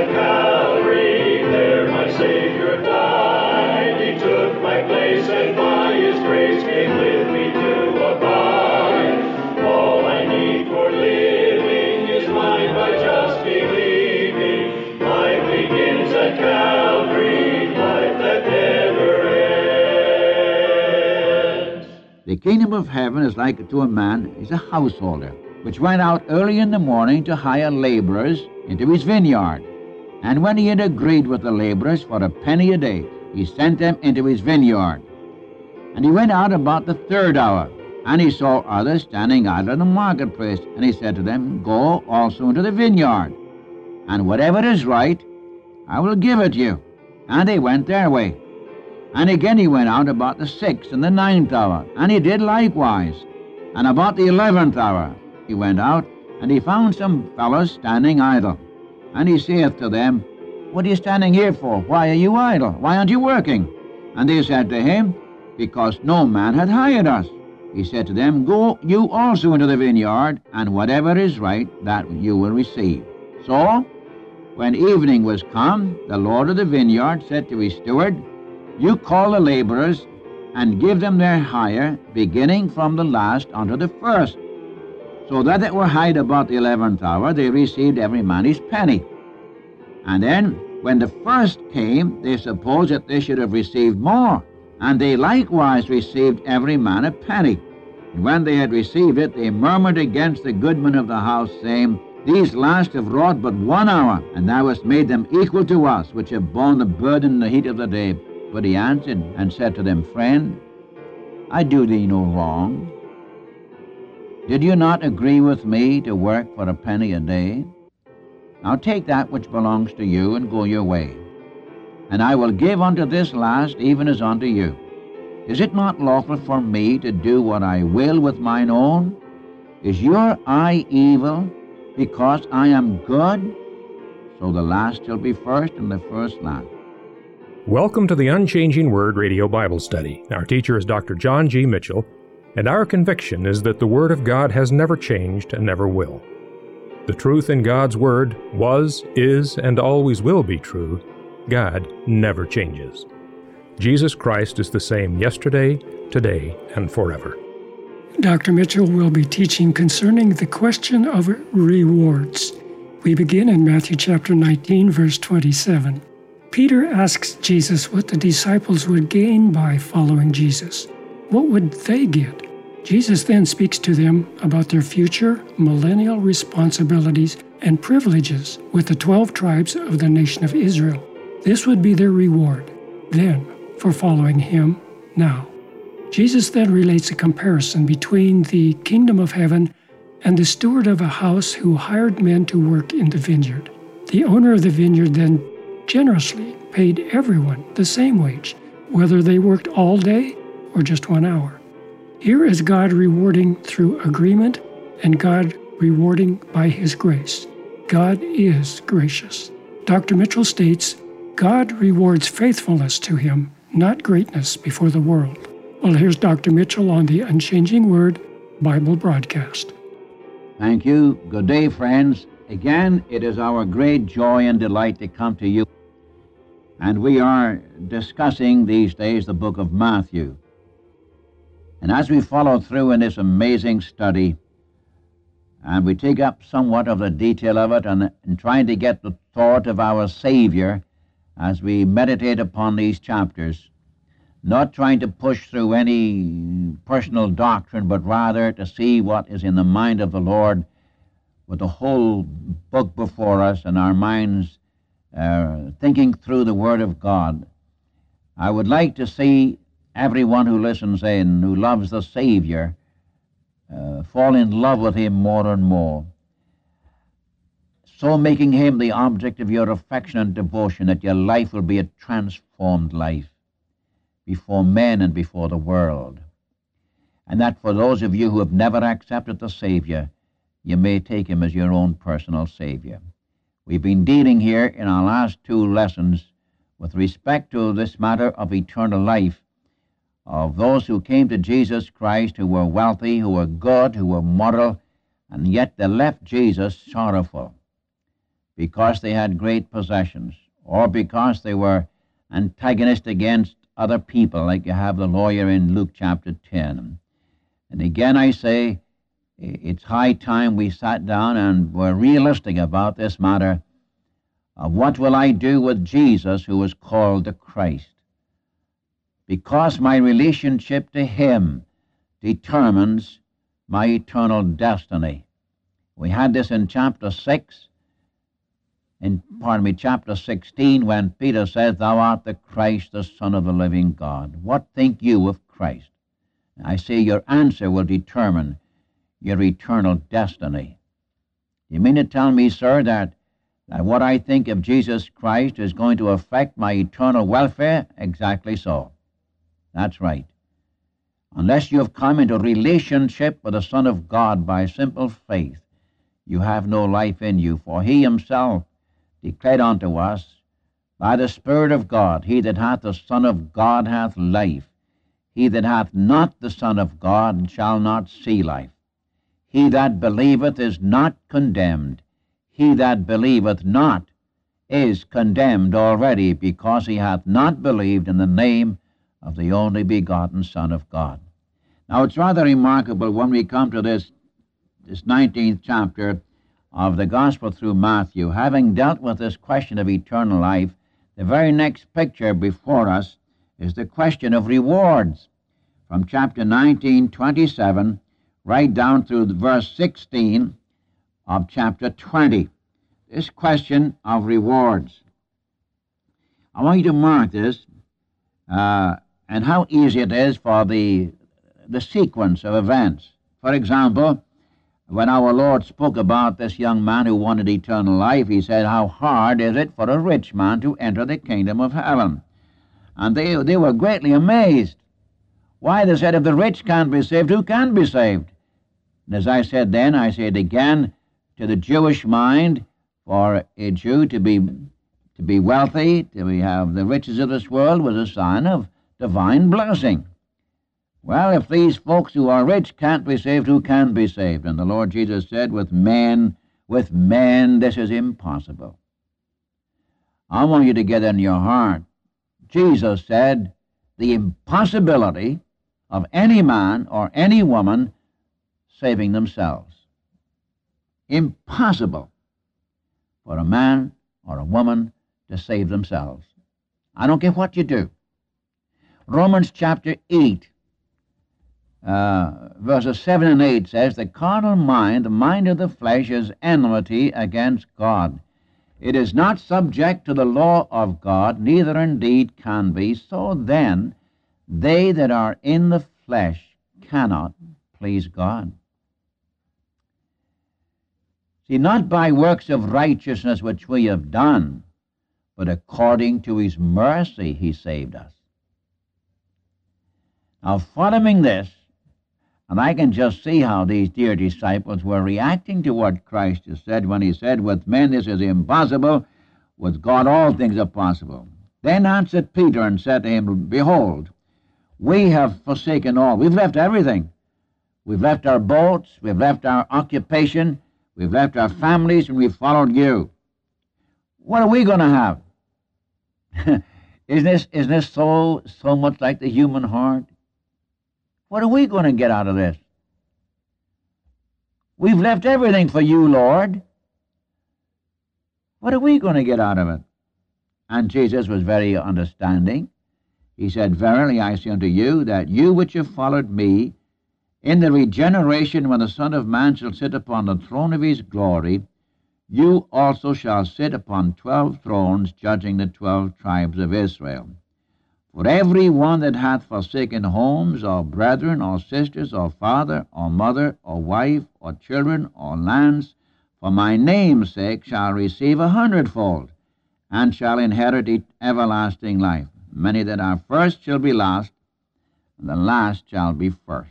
Calvary, there my Savior died. He took my place, and by His grace came with me to abide. All I need for living is mine by just believing. Life begins at Calvary, life that never ends. The kingdom of heaven is like to a man, he's a householder, which went out early in the morning to hire laborers into his vineyard. And when he had agreed with the laborers for a penny a day, he sent them into his vineyard. And he went out about the third hour, and he saw others standing idle in the marketplace. And he said to them, Go also into the vineyard, and whatever is right, I will give it you. And they went their way. And again he went out about the sixth and the ninth hour, and he did likewise. And about the eleventh hour he went out, and he found some fellows standing idle. And he saith to them, What are you standing here for? Why are you idle? Why aren't you working? And they said to him, Because no man had hired us. He said to them, Go you also into the vineyard, and whatever is right, that you will receive. So, when evening was come, the Lord of the vineyard said to his steward, You call the laborers, and give them their hire, beginning from the last unto the first. So that that were hired about the eleventh hour, they received every man his penny. And then, when the first came, they supposed that they should have received more, and they likewise received every man a penny. And when they had received it, they murmured against the goodman of the house, saying, These last have wrought but one hour, and thou hast made them equal to us, which have borne the burden in the heat of the day. But he answered and said to them, Friend, I do thee no wrong. Did you not agree with me to work for a penny a day? Now take that which belongs to you and go your way. And I will give unto this last even as unto you. Is it not lawful for me to do what I will with mine own? Is your eye evil because I am good? So the last shall be first and the first last. Welcome to the Unchanging Word Radio Bible Study. Our teacher is Dr. John G. Mitchell, and our conviction is that the Word of God has never changed and never will. The truth in God's Word was, is, and always will be true. God never changes. Jesus Christ is the same yesterday, today, and forever. Dr. Mitchell will be teaching concerning the question of rewards. We begin in Matthew chapter 19, verse 27. Peter asks Jesus what the disciples would gain by following Jesus. What would they get? Jesus then speaks to them about their future millennial responsibilities and privileges with the 12 tribes of the nation of Israel. This would be their reward then for following him now. Jesus then relates a comparison between the kingdom of heaven and the steward of a house who hired men to work in the vineyard. The owner of the vineyard then generously paid everyone the same wage, whether they worked all day or just one hour. Here is God rewarding through agreement and God rewarding by His grace. God is gracious. Dr. Mitchell states God rewards faithfulness to Him, not greatness before the world. Well, here's Dr. Mitchell on the Unchanging Word Bible broadcast. Thank you. Good day, friends. Again, it is our great joy and delight to come to you. And we are discussing these days the book of Matthew. And as we follow through in this amazing study, and we take up somewhat of the detail of it and, and trying to get the thought of our Savior as we meditate upon these chapters, not trying to push through any personal doctrine, but rather to see what is in the mind of the Lord with the whole book before us and our minds uh, thinking through the Word of God. I would like to see everyone who listens in, who loves the Savior, uh, fall in love with Him more and more. So making Him the object of your affection and devotion that your life will be a transformed life before men and before the world. And that for those of you who have never accepted the Savior, you may take Him as your own personal Savior. We've been dealing here in our last two lessons with respect to this matter of eternal life of those who came to Jesus Christ who were wealthy, who were good, who were moral, and yet they left Jesus sorrowful. because they had great possessions or because they were antagonistic against other people, like you have the lawyer in Luke chapter 10. And again, I say, it's high time we sat down and were realistic about this matter of what will I do with Jesus who was called the Christ. Because my relationship to him determines my eternal destiny. We had this in chapter 6, in, pardon me, chapter 16, when Peter says, Thou art the Christ, the Son of the living God. What think you of Christ? I say your answer will determine your eternal destiny. You mean to tell me, sir, that, that what I think of Jesus Christ is going to affect my eternal welfare? Exactly so. That's right. Unless you have come into relationship with the Son of God by simple faith, you have no life in you, for he himself declared unto us by the Spirit of God, He that hath the Son of God hath life. He that hath not the Son of God shall not see life. He that believeth is not condemned. He that believeth not is condemned already, because he hath not believed in the name of the only begotten Son of God. Now it's rather remarkable when we come to this, this 19th chapter of the Gospel through Matthew, having dealt with this question of eternal life, the very next picture before us is the question of rewards. From chapter 19, 27, right down through verse 16 of chapter 20. This question of rewards. I want you to mark this uh, and how easy it is for the, the sequence of events. For example, when our Lord spoke about this young man who wanted eternal life, he said, How hard is it for a rich man to enter the kingdom of heaven? And they, they were greatly amazed. Why, they said, if the rich can't be saved, who can be saved? And as I said then, I say it again, to the Jewish mind, for a Jew to be to be wealthy, to be, have the riches of this world, was a sign of divine blessing. Well, if these folks who are rich can't be saved, who can be saved? And the Lord Jesus said, with men, with men, this is impossible. I want you to get in your heart. Jesus said, the impossibility of any man or any woman saving themselves. Impossible for a man or a woman to save themselves. I don't care what you do. Romans chapter 8 uh, verses 7 and 8 says, The carnal mind, the mind of the flesh, is enmity against God. It is not subject to the law of God, neither indeed can be. So then, they that are in the flesh cannot please God. See, not by works of righteousness which we have done, but according to his mercy he saved us. Now, following this, and I can just see how these dear disciples were reacting to what Christ has said when he said, With men this is impossible, with God all things are possible. Then answered Peter and said to him, Behold, we have forsaken all. We've left everything. We've left our boats, we've left our occupation, we've left our families, and we've followed you. What are we going to have? isn't this, isn't this so, so much like the human heart? What are we going to get out of this? We've left everything for you, Lord. What are we going to get out of it? And Jesus was very understanding. He said, Verily I say unto you, that you which have followed me, in the regeneration when the Son of Man shall sit upon the throne of his glory, you also shall sit upon twelve thrones, judging the twelve tribes of Israel. For every one that hath forsaken homes, or brethren, or sisters, or father, or mother, or wife, or children, or lands, for my name's sake shall receive a hundredfold, and shall inherit everlasting life. Many that are first shall be last, and the last shall be first.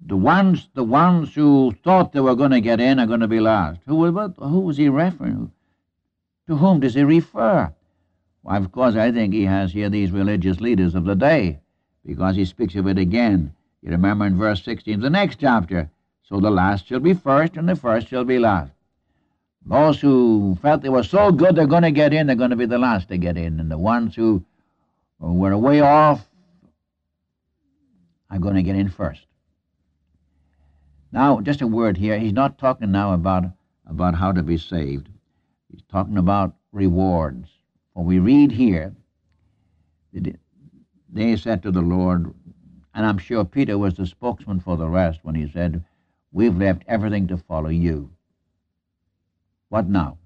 The ones, the ones who thought they were going to get in are going to be last. Who, who was he referring? To whom does he refer? Why, of course, I think he has here these religious leaders of the day, because he speaks of it again. You remember in verse 16 of the next chapter. So the last shall be first, and the first shall be last. Those who felt they were so good they're going to get in, they're going to be the last to get in. And the ones who were way off are going to get in first. Now, just a word here. He's not talking now about, about how to be saved. He's talking about rewards. We read here, they said to the Lord, and I'm sure Peter was the spokesman for the rest when he said, We've left everything to follow you. What now?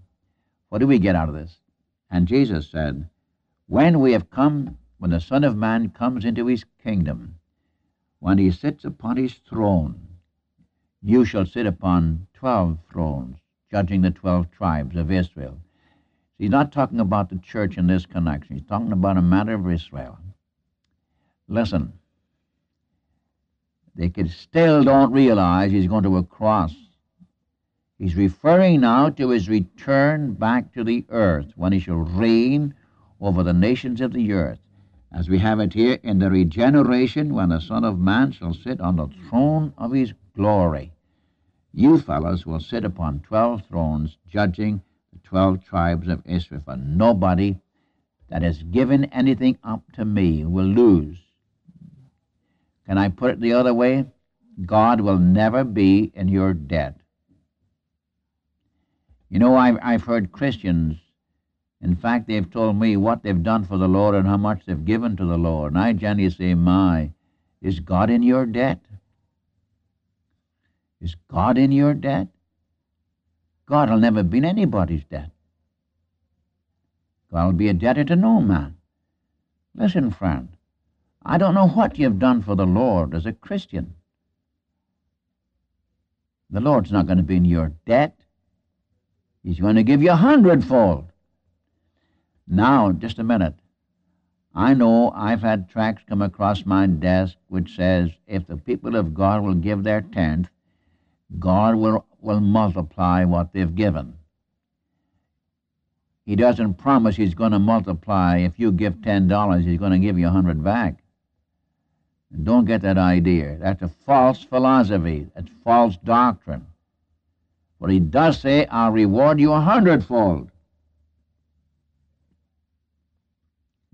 What do we get out of this? And Jesus said, When we have come, when the Son of Man comes into his kingdom, when he sits upon his throne, you shall sit upon twelve thrones, judging the twelve tribes of Israel. He's not talking about the church in this connection. He's talking about a matter of Israel. Listen, they could still don't realize he's going to a cross. He's referring now to his return back to the earth when he shall reign over the nations of the earth. As we have it here in the regeneration when the Son of Man shall sit on the throne of his glory. You fellows will sit upon twelve thrones, judging twelve tribes of Israel. For nobody that has given anything up to me will lose. Can I put it the other way? God will never be in your debt. You know, I've, I've heard Christians, in fact, they've told me what they've done for the Lord and how much they've given to the Lord. And I generally say, My, is God in your debt? Is God in your debt? God will never be in anybody's debt. God will be a debtor to no man. Listen, friend, I don't know what you've done for the Lord as a Christian. The Lord's not going to be in your debt. He's going to give you a hundredfold. Now, just a minute. I know I've had tracts come across my desk which says if the people of God will give their tenth, God will, will multiply what they've given. He doesn't promise he's going to multiply. If you give $10, he's going to give you a 100 back. Don't get that idea. That's a false philosophy. That's false doctrine. But he does say, I'll reward you a hundredfold.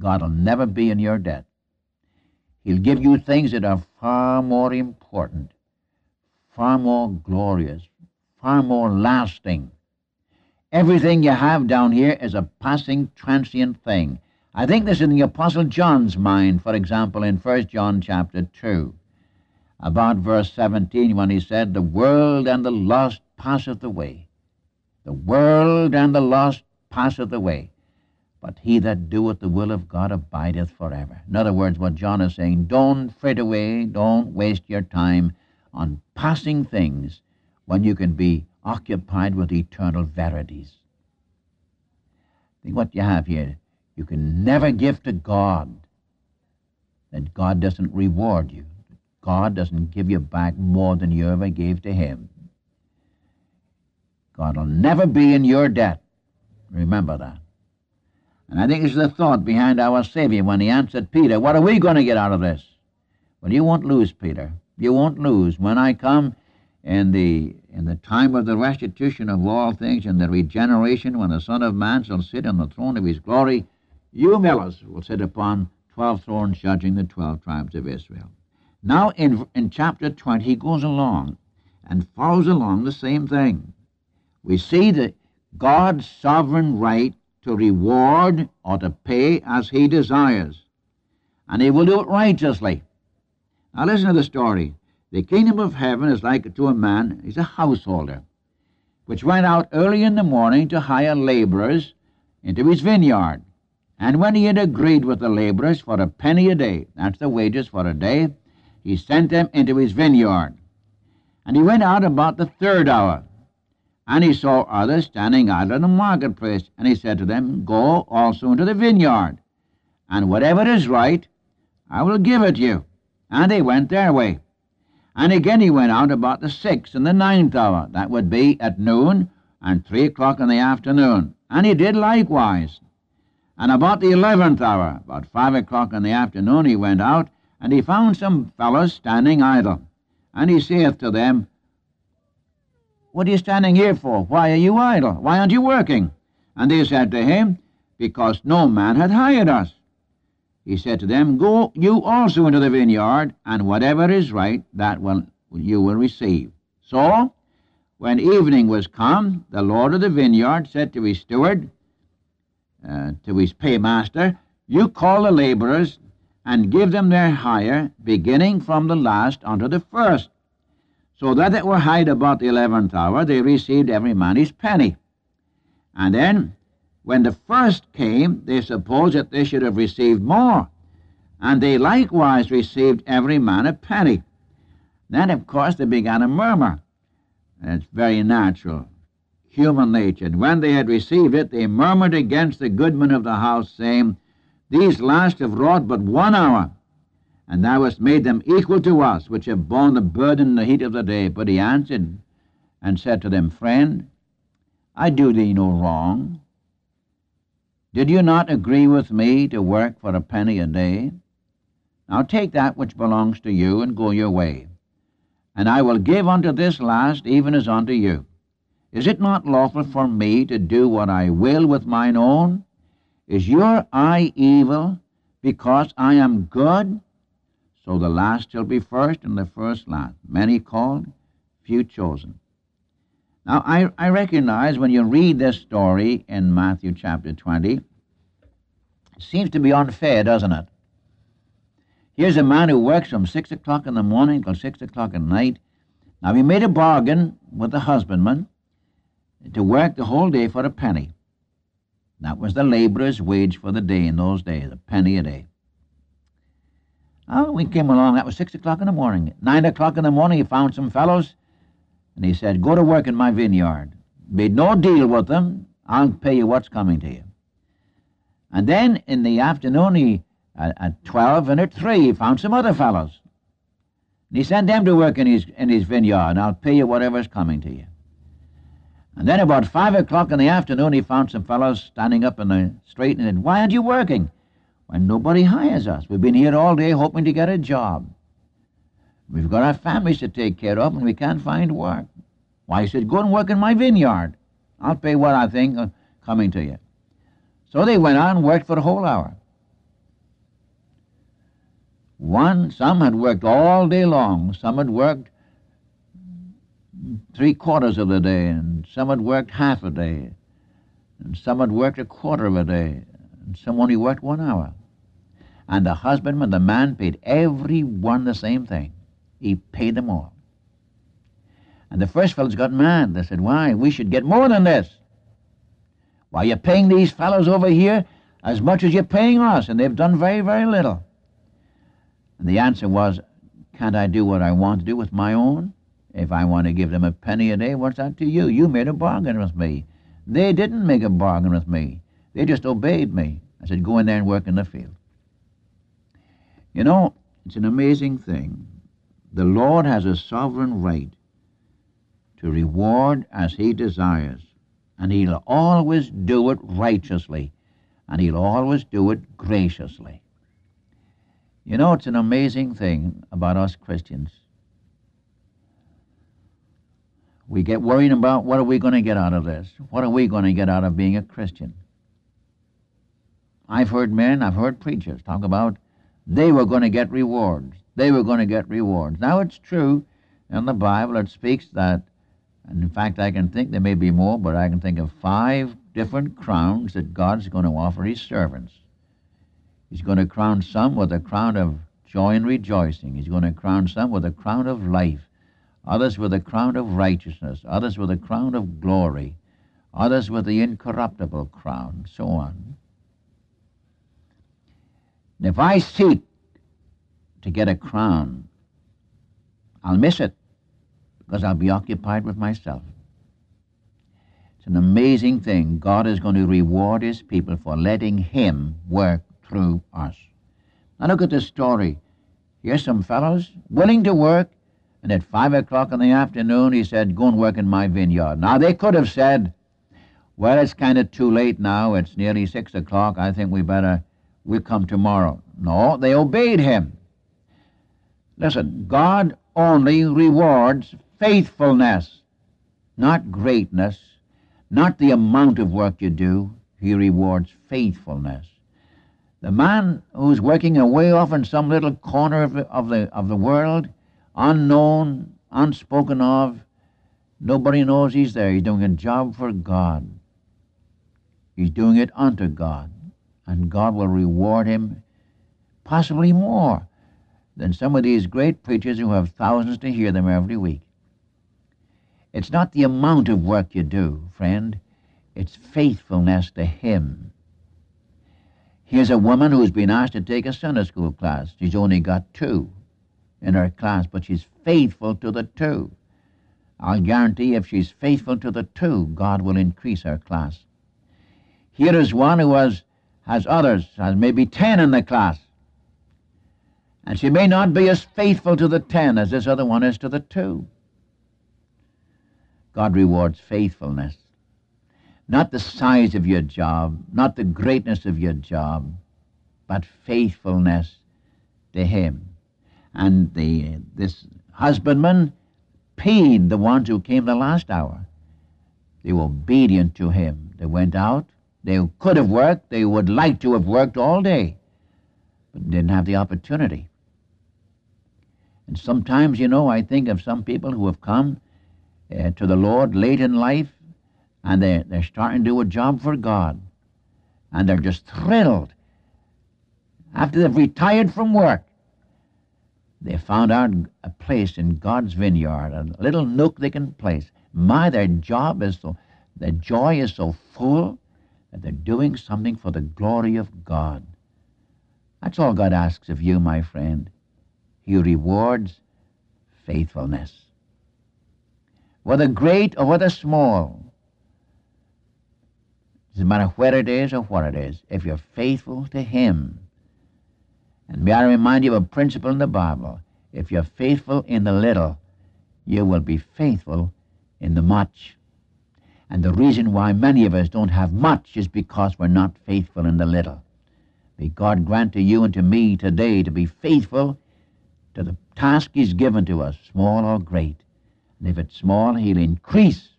God will never be in your debt. He'll give you things that are far more important far more glorious, far more lasting. Everything you have down here is a passing, transient thing. I think this is in the Apostle John's mind, for example, in 1 John chapter 2, about verse 17, when he said, The world and the lust passeth away. The world and the lust passeth away. But he that doeth the will of God abideth forever. In other words, what John is saying, don't fret away, don't waste your time on passing things when you can be occupied with eternal verities. Think what you have here. You can never give to God that God doesn't reward you. God doesn't give you back more than you ever gave to Him. God will never be in your debt. Remember that. And I think it's the thought behind our Savior when he answered Peter, What are we going to get out of this? Well, you won't lose, Peter you won't lose. When I come in the in the time of the restitution of all things and the regeneration, when the Son of Man shall sit on the throne of his glory, you millers will sit upon twelve thrones judging the twelve tribes of Israel. Now in in chapter twenty he goes along and follows along the same thing. We see that God's sovereign right to reward or to pay as he desires. And he will do it righteously. Now listen to the story. The kingdom of heaven is like to a man, he's a householder, which went out early in the morning to hire laborers into his vineyard. And when he had agreed with the laborers for a penny a day, that's the wages for a day, he sent them into his vineyard. And he went out about the third hour. And he saw others standing idle in the marketplace. And he said to them, Go also into the vineyard, and whatever is right, I will give it you and they went their way. And again he went out about the sixth and the ninth hour, that would be at noon and three o'clock in the afternoon. And he did likewise. And about the eleventh hour, about five o'clock in the afternoon, he went out, and he found some fellows standing idle. And he saith to them, What are you standing here for? Why are you idle? Why aren't you working? And they said to him, Because no man had hired us. He said to them, Go you also into the vineyard, and whatever is right, that will you will receive. So, when evening was come, the Lord of the vineyard said to his steward, uh, to his paymaster, You call the laborers and give them their hire, beginning from the last unto the first. So that it were hired about the eleventh hour, they received every man his penny. And then, when the first came, they supposed that they should have received more. And they likewise received every man a penny. Then, of course, they began to murmur. It's very natural, human nature. And when they had received it, they murmured against the goodman of the house, saying, These last have wrought but one hour, and thou hast made them equal to us, which have borne the burden in the heat of the day. But he answered and said to them, Friend, I do thee no wrong. Did you not agree with me to work for a penny a day? Now take that which belongs to you and go your way. And I will give unto this last even as unto you. Is it not lawful for me to do what I will with mine own? Is your eye evil because I am good? So the last shall be first, and the first last. Many called, few chosen. Now, I, I recognize when you read this story in Matthew chapter 20, it seems to be unfair, doesn't it? Here's a man who works from 6 o'clock in the morning till 6 o'clock at night. Now, he made a bargain with the husbandman to work the whole day for a penny. That was the laborer's wage for the day in those days, a penny a day. Oh, we came along, that was 6 o'clock in the morning. 9 o'clock in the morning, he found some fellows and he said, Go to work in my vineyard. Made no deal with them. I'll pay you what's coming to you. And then in the afternoon, he, at, at 12 and at 3, he found some other fellows. And he sent them to work in his, in his vineyard, and I'll pay you whatever's coming to you. And then about 5 o'clock in the afternoon, he found some fellows standing up in the street and said, Why aren't you working? When nobody hires us. We've been here all day hoping to get a job. We've got our families to take care of, and we can't find work. Why, he said, go and work in my vineyard. I'll pay what I think coming to you. So they went on and worked for a whole hour. One, some had worked all day long. Some had worked three quarters of the day, and some had worked half a day, and some had worked a quarter of a day, and some only worked one hour. And the husbandman, the man, paid every one the same thing. He paid them all. And the first fellows got mad. They said, Why? We should get more than this. Why, you're paying these fellows over here as much as you're paying us, and they've done very, very little. And the answer was, Can't I do what I want to do with my own? If I want to give them a penny a day, what's that to you? You made a bargain with me. They didn't make a bargain with me. They just obeyed me. I said, Go in there and work in the field. You know, it's an amazing thing. The Lord has a sovereign right to reward as he desires, and he'll always do it righteously, and he'll always do it graciously. You know, it's an amazing thing about us Christians. We get worried about what are we going to get out of this? What are we going to get out of being a Christian? I've heard men, I've heard preachers talk about they were going to get rewards. They were going to get rewards. Now, it's true in the Bible, it speaks that, and in fact, I can think there may be more, but I can think of five different crowns that God's going to offer his servants. He's going to crown some with a crown of joy and rejoicing. He's going to crown some with a crown of life, others with a crown of righteousness, others with a crown of glory, others with the incorruptible crown, so on. And if I seek to get a crown, I'll miss it because I'll be occupied with myself. It's an amazing thing. God is going to reward his people for letting him work through us. Now look at this story. Here's some fellows willing to work, and at five o'clock in the afternoon he said, Go and work in my vineyard. Now they could have said, Well, it's kind of too late now. It's nearly six o'clock. I think we better we'll come tomorrow. No, they obeyed him. Listen, God only rewards faithfulness. not greatness, not the amount of work you do. He rewards faithfulness. The man who's working away off in some little corner of the, of the, of the world, unknown, unspoken of, nobody knows he's there. He's doing a job for God. He's doing it unto God. And God will reward him possibly more than some of these great preachers who have thousands to hear them every week. It's not the amount of work you do, friend, it's faithfulness to Him. Here's a woman who's been asked to take a Sunday school class. She's only got two in her class, but she's faithful to the two. I'll guarantee if she's faithful to the two, God will increase her class. Here is one who has, has others, has maybe ten in the class. And she may not be as faithful to the ten as this other one is to the two. God rewards faithfulness. Not the size of your job, not the greatness of your job, but faithfulness to Him. And the, this husbandman paid the ones who came the last hour. They were obedient to Him. They went out. They could have worked. They would like to have worked all day, but didn't have the opportunity. And sometimes, you know, I think of some people who have come uh, to the Lord late in life and they're, they're starting to do a job for God. And they're just thrilled. After they've retired from work, they found out a place in God's vineyard, a little nook they can place. My, their job is so, their joy is so full that they're doing something for the glory of God. That's all God asks of you, my friend. He rewards faithfulness. Whether great or whether small, doesn't matter where it is or what it is, if you're faithful to Him. And may I remind you of a principle in the Bible if you're faithful in the little, you will be faithful in the much. And the reason why many of us don't have much is because we're not faithful in the little. May God grant to you and to me today to be faithful to the task He's given to us, small or great. And if it's small, He'll increase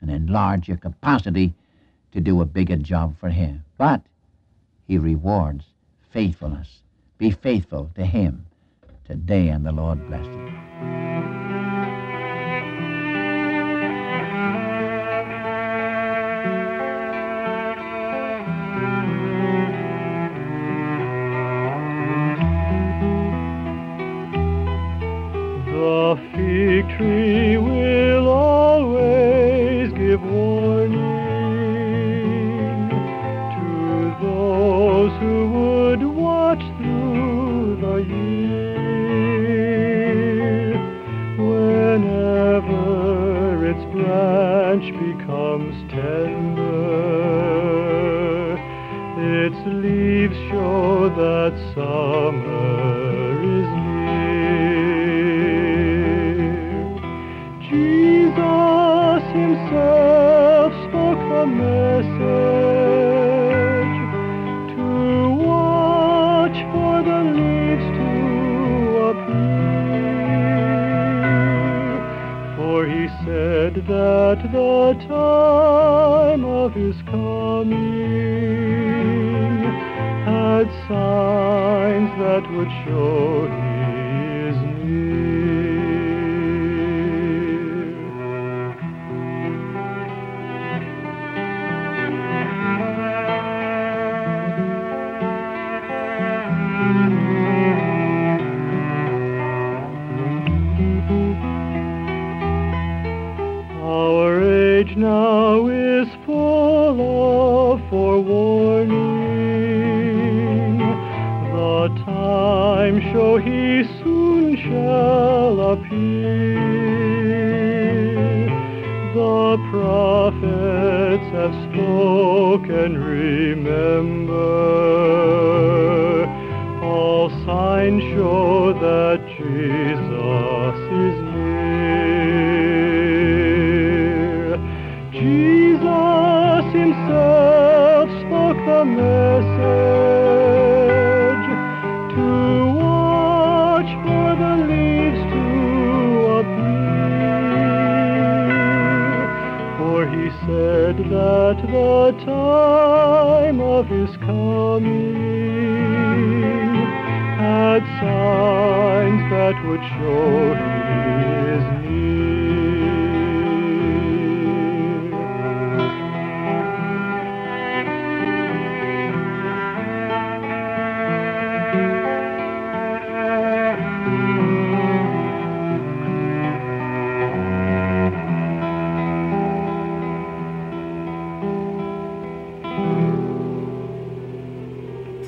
and enlarge your capacity to do a bigger job for Him. But He rewards faithfulness. Be faithful to Him today, and the Lord bless you. That the time shall appear. The prophets have spoken, remember. All signs show that Jesus that the time of his coming had signs that would show